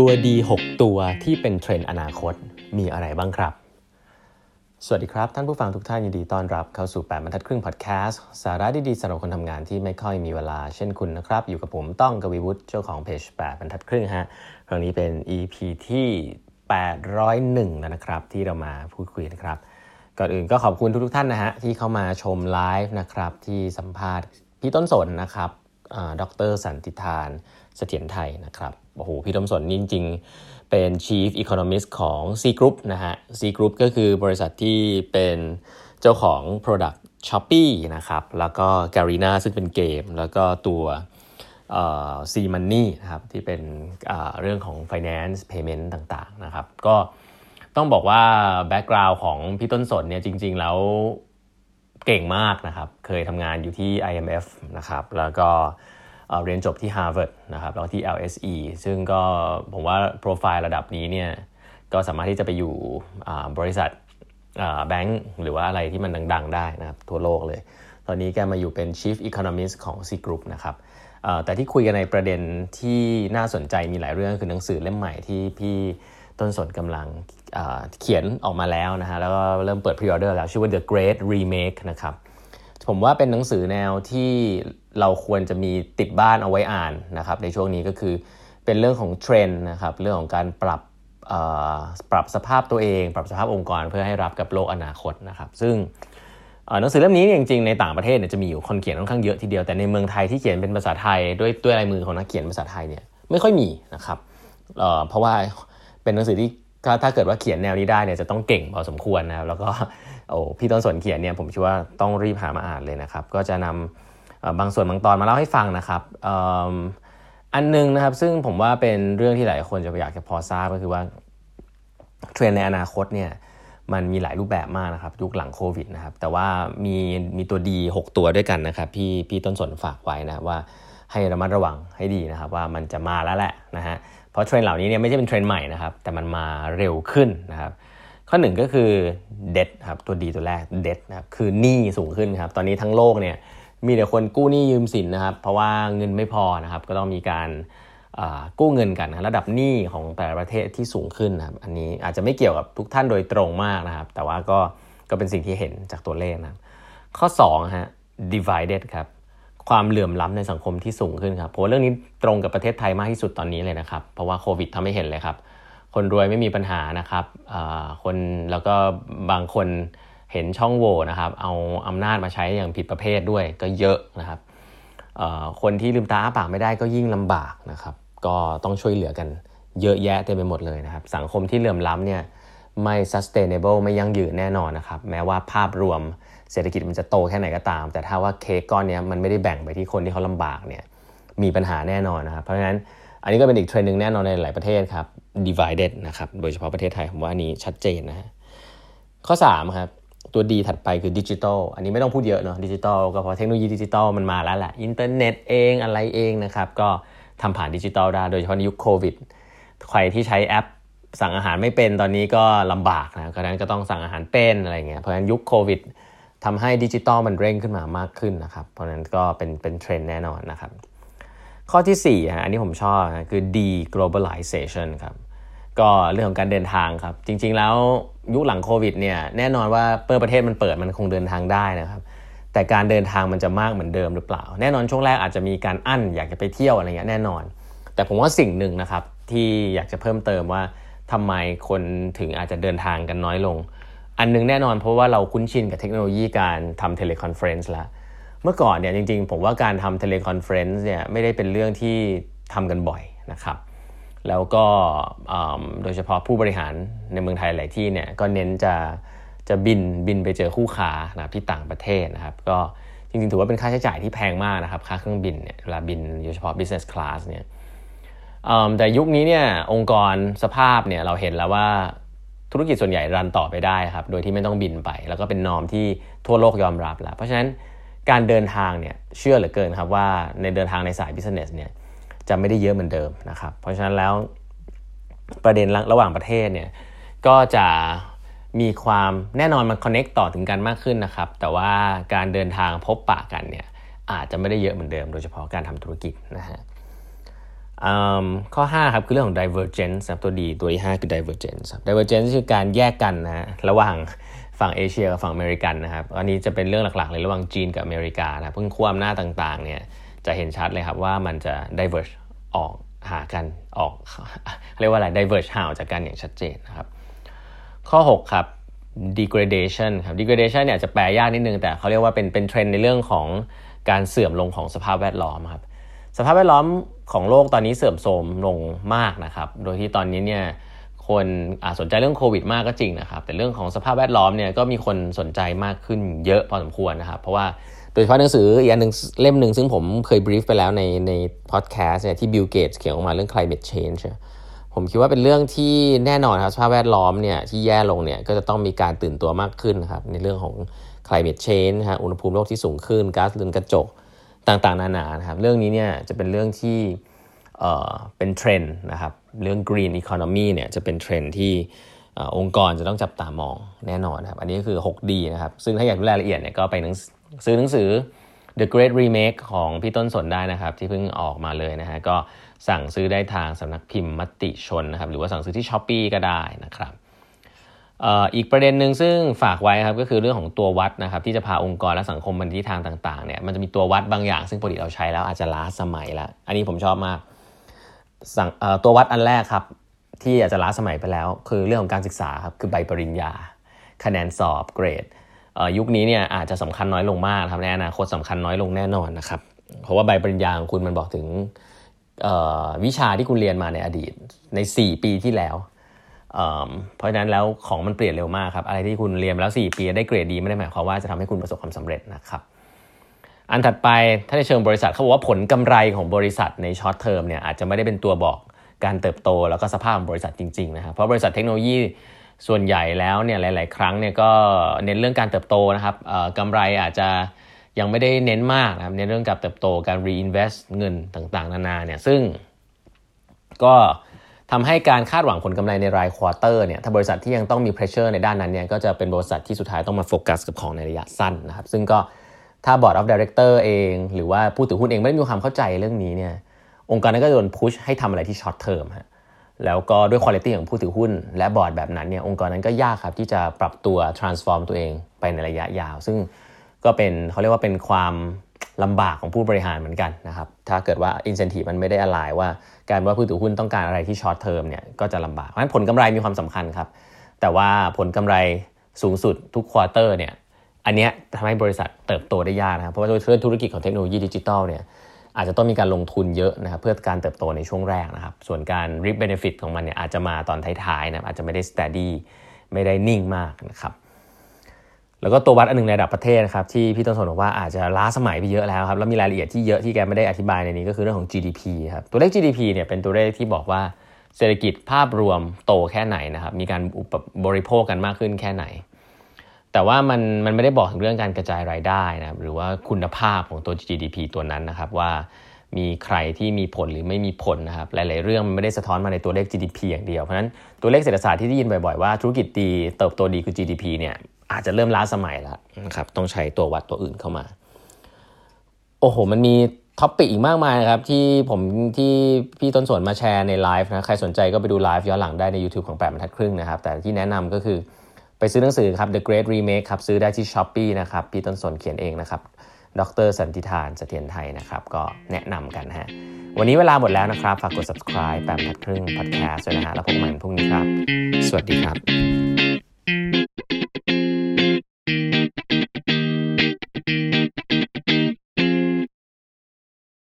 ตัว D 6 ตัวที่เป็นเทรนด์อนาคตมีอะไรบ้างครับ สวัสดีครับ ท่านผู้ฟังทุกท่านยินดีต้อนรับเข้าสู่ 8บรรทัดครึ่งพอดแคสต์สาระดีๆสำหรับคนทำงานที่ไม่ค่อยมีเวลาเช่นคุณนะครับ อยู่กับผมต้องกวีวุฒิเจ้าของเพจ8บรรทัดครึ่งฮะครั้งนี้เป็น EP ที่ 801 แล้วนะครับ ที่เรามาพูดคุยนะครับ ก่อนอื่นก็ขอบคุณทุกๆท่านนะฮะที่เข้ามาชมไลฟ์นะครับที่สัมภาษณ์พี่ต้นสนนะครับดรสันติธาน เสถียรไทยนะครับโอ้โหพี่ต้นสนนี่จริงๆ เป็น Chief Economist ของ C Group นะฮะ C Group ก็คือบริษัทที่เป็นเจ้าของ Product Shopee นะครับ แล้วก็ Garena ซึ่งเป็นเกม แล้วก็ตัว C Money นะครับที่เป็นเรื่องของ Finance Payment ต่างๆนะครับก็ต้องบอกว่าแบ็กกราวน์ของพี่ต้นสนเนี่ยจริง ๆ แล้วเก่งมากนะครับ เคยทำงานอยู่ที่ IMF นะครับแล้วก็ เรียนจบที่ Harvard นะครับแล้วที่ LSE ซึ่งก็ผมว่าโปรไฟล์ระดับนี้เนี่ยก็สามารถที่จะไปอยู่บริษัทแบงก์หรือว่าอะไรที่มันดัง ๆ ได้นะครับทั่วโลกเลย ตอนนี้แกมาอยู่เป็น Chief Economist ของ C Group นะครับแต่ที่คุยกันในประเด็นที่น่าสนใจมีหลายเรื่องคือหนังสือเล่มใหม่ที่พี่ต้นสนกำลังเขียนออกมาแล้วนะฮะแล้วก็เริ่มเปิด pre-order แล้ว ชื่อว่า The Great Remake นะครับผมว่าเป็นหนังสือแนวที่ เราควรจะมีติดบ้านเอาไว้อ่านนะครับในช่วงนี้ก็คือเป็นเรื่องของเทรนด์นะครับเรื่องของการปรับปรับสภาพตัวเอง ปรับสภาพองค์กรเพื่อให้รับกับโลกอนาคตนะครับ ซึ่งหนังสือเล่มนี้จริงๆในต่างประเทศเนี่ยจะมีอยู่คนเขียนค่อนข้างเยอะทีเดียวแต่ในเมืองไทยที่เขียนเป็นภาษาไทยด้วยด้วยลายมือของนักเขียนภาษาไทยเนี่ยไม่ค่อยมีนะครับเพราะว่าเป็นหนังสือที่ถ้าถ้าเกิดว่าเขียนแนวนี้ได้เนี่ยจะต้องเก่งพอสมควรนะครับแล้วก็โอ้พี่ต้นสนเขียนเนี่ยผมคิดว่าต้องรีบหามาอ่านเลยนะครับ ก็จะนำ บางส่วนบางตอนมาเล่าให้ฟังนะครับอันนึงนะครับซึ่งผมว่าเป็นเรื่องที่หลายคนจะอยากจะพอทราบก็คือว่าเทรนในอนาคตเนี่ยมันมีหลายรูปแบบมากนะครับ ยุคหลังโควิดนะครับ แต่ว่ามีมีตัวดี 6 ตัวด้วยกันนะครับพี่พี่ต้นสนฝากไว้นะว่าให้ระมัดระวังให้ดีนะครับ ว่ามันจะมาแล้วแหละนะฮะเพราะเทรนเหล่านี้เนี่ยไม่ใช่เป็นเทรนใหม่นะครับ แต่มันมาเร็วขึ้นนะครับ ข้อหนึ่งก็คือเด t ครับตัวดีตัวแรกเด t นะครับคือหนี้สูงขึ้นครับ ตอนนี้ทั้งโลกเนี่ย มีแต่คนกู้หนี้ยืมสินนะครับ เพราะว่าเงินไม่พอนะครับ ก็ต้องมีการกู้เงินกันนะระดับหนี้ของแต่ละประเทศที่สูงขึ้นนะครับอันนี้อาจจะไม่เกี่ยวกับทุกท่านโดยตรงมากนะครับ แต่ว่าก็ก็เป็นสิ่งที่เห็นจากตัวเลขนะข้อ2ฮะ divided ครับความเหลื่อมล้ำในสังคมที่สูงขึ้นครับผมเรื่องนี้ตรงกับประเทศไทยมากที่สุดตอนนี้เลยนะครับ เพราะว่าโควิดทำให้เห็นเลยครับ คนรวยไม่มีปัญหานะครับคนแล้วก็บางคน เห็นช่องโหว่นะครับ เอาอำนาจมาใช้อย่างผิดประเภทด้วยก็เยอะนะครับคนที่ลืมตาอ้าปากไม่ได้ก็ยิ่งลำบากนะครับ ก็ต้องช่วยเหลือกันเยอะแยะเต็มไปหมดเลยนะครับ สังคมที่เหลื่อมล้ำเนี่ยไม่ sustainable ไม่ยั่งยืนแน่นอนนะครับ แม้ว่าภาพรวมเศรษฐกิจมันจะโตแค่ไหนก็ตาม แต่ถ้าว่าเค้กก้อนนี้มันไม่ได้แบ่งไปที่คนที่เขาลำบากเนี่ยมีปัญหาแน่นอนนะครับ เพราะฉะนั้นอันนี้ก็เป็นอีกเทรนด์หนึ่งแน่นอนในหลายประเทศครับ divided นะครับ โดยเฉพาะประเทศไทยผมว่าอันนี้ชัดเจนนะฮะข้อ3ครับ ตัว D ถัดไปคือดิจิทัลอันนี้ไม่ต้องพูดเยอะเนาะดิจิทัลก็เพราะเทคโนโลยีดิจิทัลมันมาแล้วแหละอินเทอร์เน็ตเองอะไรเองนะครับก็ทำผ่านดิจิทัลได้โดยเฉพาะในยุคโควิดใครที่ใช้แอปสั่งอาหารไม่เป็นตอนนี้ก็ลำบากนะเพราะนั้นก็ต้องสั่งอาหารเป็นอะไรเงี้ยเพราะฉะนั้นยุคโควิดทำให้ดิจิตอลมันเร่งขึ้นมามากขึ้นนะครับ เพราะฉะนั้นก็เป็นเป็นเทรนด์แน่นอนนะครับ ข้อที่4ฮะอันนี้ผมชอบนะคือ deglobalization ครับ ก็เรื่องของการเดินทางครับ จริง ๆ แล้วยุคหลังโควิดเนี่ยแน่นอนว่าเปิดประเทศมันเปิดมันคงเดินทางได้นะครับ แต่การเดินทางมันจะมากเหมือนเดิมหรือเปล่า แน่นอนช่วงแรกอาจจะมีการอั้นอยากจะไปเที่ยวอะไรเงี้ยแน่นอน แต่ผมว่าสิ่งหนึ่งนะครับที่อยากจะเพิ่มเติมว่าทำไมคนถึงอาจจะเดินทางกันน้อยลง อันนึงแน่นอนเพราะว่าเราคุ้นชินกับเทคโนโลยีการทำ teleconference แล้วเมื่อก่อนเนี่ยจริงๆ ผมว่าการทำ teleconference เนี่ยไม่ได้เป็นเรื่องที่ทำกันบ่อยนะครับ แล้วก็โดยเฉพาะผู้บริหารในเมืองไทยหลายที่เนี่ยก็เน้นจะจะบินบินไปเจอคู่ค้านะที่ต่างประเทศนะครับ ก็จริงๆถือว่าเป็นค่าใช้จ่ายที่แพงมากนะครับ ค่าเครื่องบินเนี่ยเวลาบินโดยเฉพาะ business class เนี่ยแต่ยุคนี้เนี่ยองค์กรสภาพเนี่ยเราเห็นแล้วว่าธุรกิจส่วนใหญ่รันต่อไปได้ครับโดยที่ไม่ต้องบินไป แล้วก็เป็นนอมที่ทั่วโลกยอมรับแล้ว เพราะฉะนั้นการเดินทางเนี่ยเชื่อเหลือเกินครับว่าในเดินทางในสายบิสเนสเนี่ย จะไม่ได้เยอะเหมือนเดิมนะครับ เพราะฉะนั้นแล้วประเด็นระหว่างประเทศเนี่ยก็จะมีความแน่นอนมันคอนเน็กต่อถึงกันมากขึ้นนะครับ แต่ว่าการเดินทางพบปะกันเนี่ยอาจจะไม่ได้เยอะเหมือนเดิม โดยเฉพาะการทำธุรกิจนะฮะข้อ 5 ครับ คือเรื่องของ divergence ครับตัวดีตัวที่ 5 คือ divergence ครับ divergence คือการแยกกันนะฮะระหว่างฝั่งเอเชียกับฝั่งอเมริกันนะครับอันนี้จะเป็นเรื่องหลักๆเลยระหว่างจีนกับอเมริกานะเพิ่งควมหน้าต่างๆเนี่ย จะเห็นชัดเลยครับว่ามันจะ diverge ออกหากันออกเรียกว่าอะไร diverge ห่างจากกันอย่างชัดเจนนะครับ ข้อ 6 ครับ degradation ครับ degradation เนี่ยจะแปลยากนิดนึง แต่เขาเรียกว่าเป็นเป็นเทรนในเรื่องของการเสื่อมลงของสภาพแวดล้อมครับสภาพแวดล้อมของโลกตอนนี้เสื่อมโทรมลงมากนะครับ โดยที่ตอนนี้เนี่ยคนสนใจเรื่องโควิดมากก็จริงนะครับ แต่เรื่องของสภาพแวดล้อมเนี่ยก็มีคนสนใจมากขึ้นเยอะพอสมควรนะครับ เพราะว่า ดยเฉพาะหนังสืออีกอันหนึ่งเล่มหนึ่งซึ่งผมเคย brief ไปแล้วในในพอดแคสต์เนี่ยที่บิลเกตส์เขียนออกมาเรื่อง climate change ผมคิดว่าเป็นเรื่องที่แน่นอนครับสภาพแวดล้อมเนี่ยที่แย่ลงเนี่ยก็จะต้องมีการตื่นตัวมากขึ้นครับในเรื่องของ climate change ฮะอุณหภูมิโลกที่สูงขึ้นก๊าซเรือนกระจกต่างๆ นานานะครับเรื่องนี้เนี่ยจะเป็นเรื่องที่เอ่อเป็นเทรนด์นะครับเรื่อง green economy เนี่ยจะเป็นเทรนด์ที่องค์กรจะต้องจับตามองแน่นอนครับอันนี้ก็คือ 6D นะครับซึ่งถ้าอยากรู้รายละเอียดเนี่ยก็ไปหนัง ซื้อหนังสือ The Great Remake ของพี่ต้นสนได้นะครับ ที่เพิ่งออกมาเลยนะฮะก็สั่งซื้อได้ทางสำนักพิมพ์มติชนนะครับหรือว่าสั่งซื้อที่ s h อ p e e ก็ได้นะครับอีกประเด็นหนึ่งซึ่งฝากไว้ครับก็คือเรื่องของตัววัดนะครับที่จะพาองค์กรและสังคมมันที่ทางต่างๆเนี่ยมันจะมีตัววัดบางอย่าง ซึ่งปกติเราใช้แล้วอาจจะล้าสมัยล้วอันนี้ผมชอบมากสั่งตัววัดอันแรกครับที่อาจจะล้าสมัยไปแล้ว คือเรื่องของการศึกษาครับคือใบปริญญา คะแนนสอบเกรด ยุคนี้เนี่ยอาจจะสำคัญน้อยลงมากครับในอนาคตสำคัญน้อยลงแน่นอนนะครับ เพราะว่าใบปริญญาของคุณมันบอกถึงวิชาที่คุณเรียนมาในอดีตใน 4 ปีที่แล้วเพราะฉะนั้นแล้วของมันเปลี่ยนเร็วมากครับ อะไรที่คุณเรียนแล้ว 4 ปีได้เกรดดีไม่ได้หมายความว่าจะทำให้คุณประสบความสำเร็จนะครับ อันถัดไปถ้าในเชิงบริษัทเขาบอกว่าผลกำไรของบริษัทใน short term เนี่ยอาจจะไม่ได้เป็นตัวบอกการเติบโตแล้วก็สภาพของบริษัทจริงๆนะครับเพราะบริษัทเทคโนโลยี ส่วนใหญ่แล้วเนี่ยหลาย ๆ ครั้งเนี่ยก็เน้นเรื่องการเติบโตนะครับกำไรอาจจะยังไม่ได้เน้นมากนะครับในเรื่องการเติบโตการ reinvest เงินต่างๆ นานาเนี่ยซึ่งก็ทำให้การคาดหวังผลกำไรในราย quarter เนี่ยถ้าบริษัทที่ยังต้องมี pressure ในด้านนั้นเนี่ยก็จะเป็นบริษัทที่สุดท้ายต้องมาโฟกัสกับของในระยะสั้นนะครับซึ่งก็ถ้า board of director เอง หรือว่าผู้ถือหุ้นเองไม่ได้มีความเข้าใจเรื่องนี้เนี่ยองค์กรนั้นก็โดน push ให้ทำอะไรที่ short term ฮะ แล้วก็ด้วยคุณภาพของผู้ถือหุ้น และบอร์ดแบบนั้นเนี่ยองค์กรนั้นก็ยากครับที่จะปรับตัว transform ตัวเองไปในระยะยาว ซึ่งก็เป็นเขาเรียกว่าเป็นความลำบากของผู้บริหารเหมือนกันนะครับถ้าเกิดว่า incentive มันไม่ได้อะไรว่า การว่าผู้ถือหุ้นต้องการอะไรที่ short term เนี่ยก็จะลำบากเพราะฉะนั้นผลกำไรมีความสำคัญครับแต่ว่าผลกำไรสูงสุดทุกควอเตอร์เนี่ยอันนี้ทำให้บริษัทเติบโตได้ยากนะครับเพราะว่าโดยธุรกิจของเทคโนโลยีดิจิทัลเนี่ย อาจจะต้องมีการลงทุนเยอะนะครับเพื่อการเติบโตในช่วงแรกนะครับ ส่วนการ reap benefit ของมันเนี่ยอาจจะมาตอนท้ายๆนะอาจจะไม่ได้ steady ไม่ได้นิ่งมากนะครับแล้วก็ตัววัดอันนึงในระดับประเทศนะครับที่พี่ต้นสนบอกว่าอาจจะล้าสมัยไปเยอะแล้วครับแล้วมีรายละเอียดที่เยอะที่แกไม่ได้อธิบายในนี้ก็คือเรื่องของ GDP ครับตัวเลข GDP เนี่ยเป็นตัวเลขที่บอกว่าเศรษฐกิจภาพรวมโตแค่ไหนนะครับมีการบริโภคกันมากขึ้นแค่ไหน แต่ว่ามันมันไม่ได้บอกถึงเรื่องการกระจายรายได้นะหรือว่าคุณภาพของตัว GDP ตัวนั้นนะครับว่ามีใครที่มีผลหรือไม่มีผลนะครับหลาย ๆ เรื่องมันไม่ได้สะท้อนมาในตัวเลข GDP อย่างเดียว เพราะฉะนั้นตัวเลขเศรษฐศาสตร์ที่ได้ยินบ่อย ๆ ว่าธุรกิจดีเติบโตดีคือ GDP เนี่ยอาจจะเริ่มล้าสมัยแล้วนะครับต้องใช้ตัววัดตัวอื่นเข้ามา โอ้โห มันมี topic อีกมากมายนะครับที่ผมที่พี่ต้นสวนมาแชร์ในไลฟ์นะใครสนใจก็ไปดูไลฟ์ย้อนหลังได้ใน YouTube ของแปดบรรทัดครึ่งนะครับแต่ที่แนะนำก็คือ ไปซื้อหนังสือครับ The Great Remake ครับซื้อได้ที่ s h อ p e e นะครับพี่ต้นสนเขียนเองนะครับดรสันติธานเสถียรไทยนะครับ ก็แนะนำกันฮะ วันนี้เวลาหมดแล้วนะครับ ฝากกด subscribe แปมทัดครึ่ง podcast ด้วยนะฮะ แล้วพบกันใหม่พรุ่งนี้ครับ สวัสดีครับ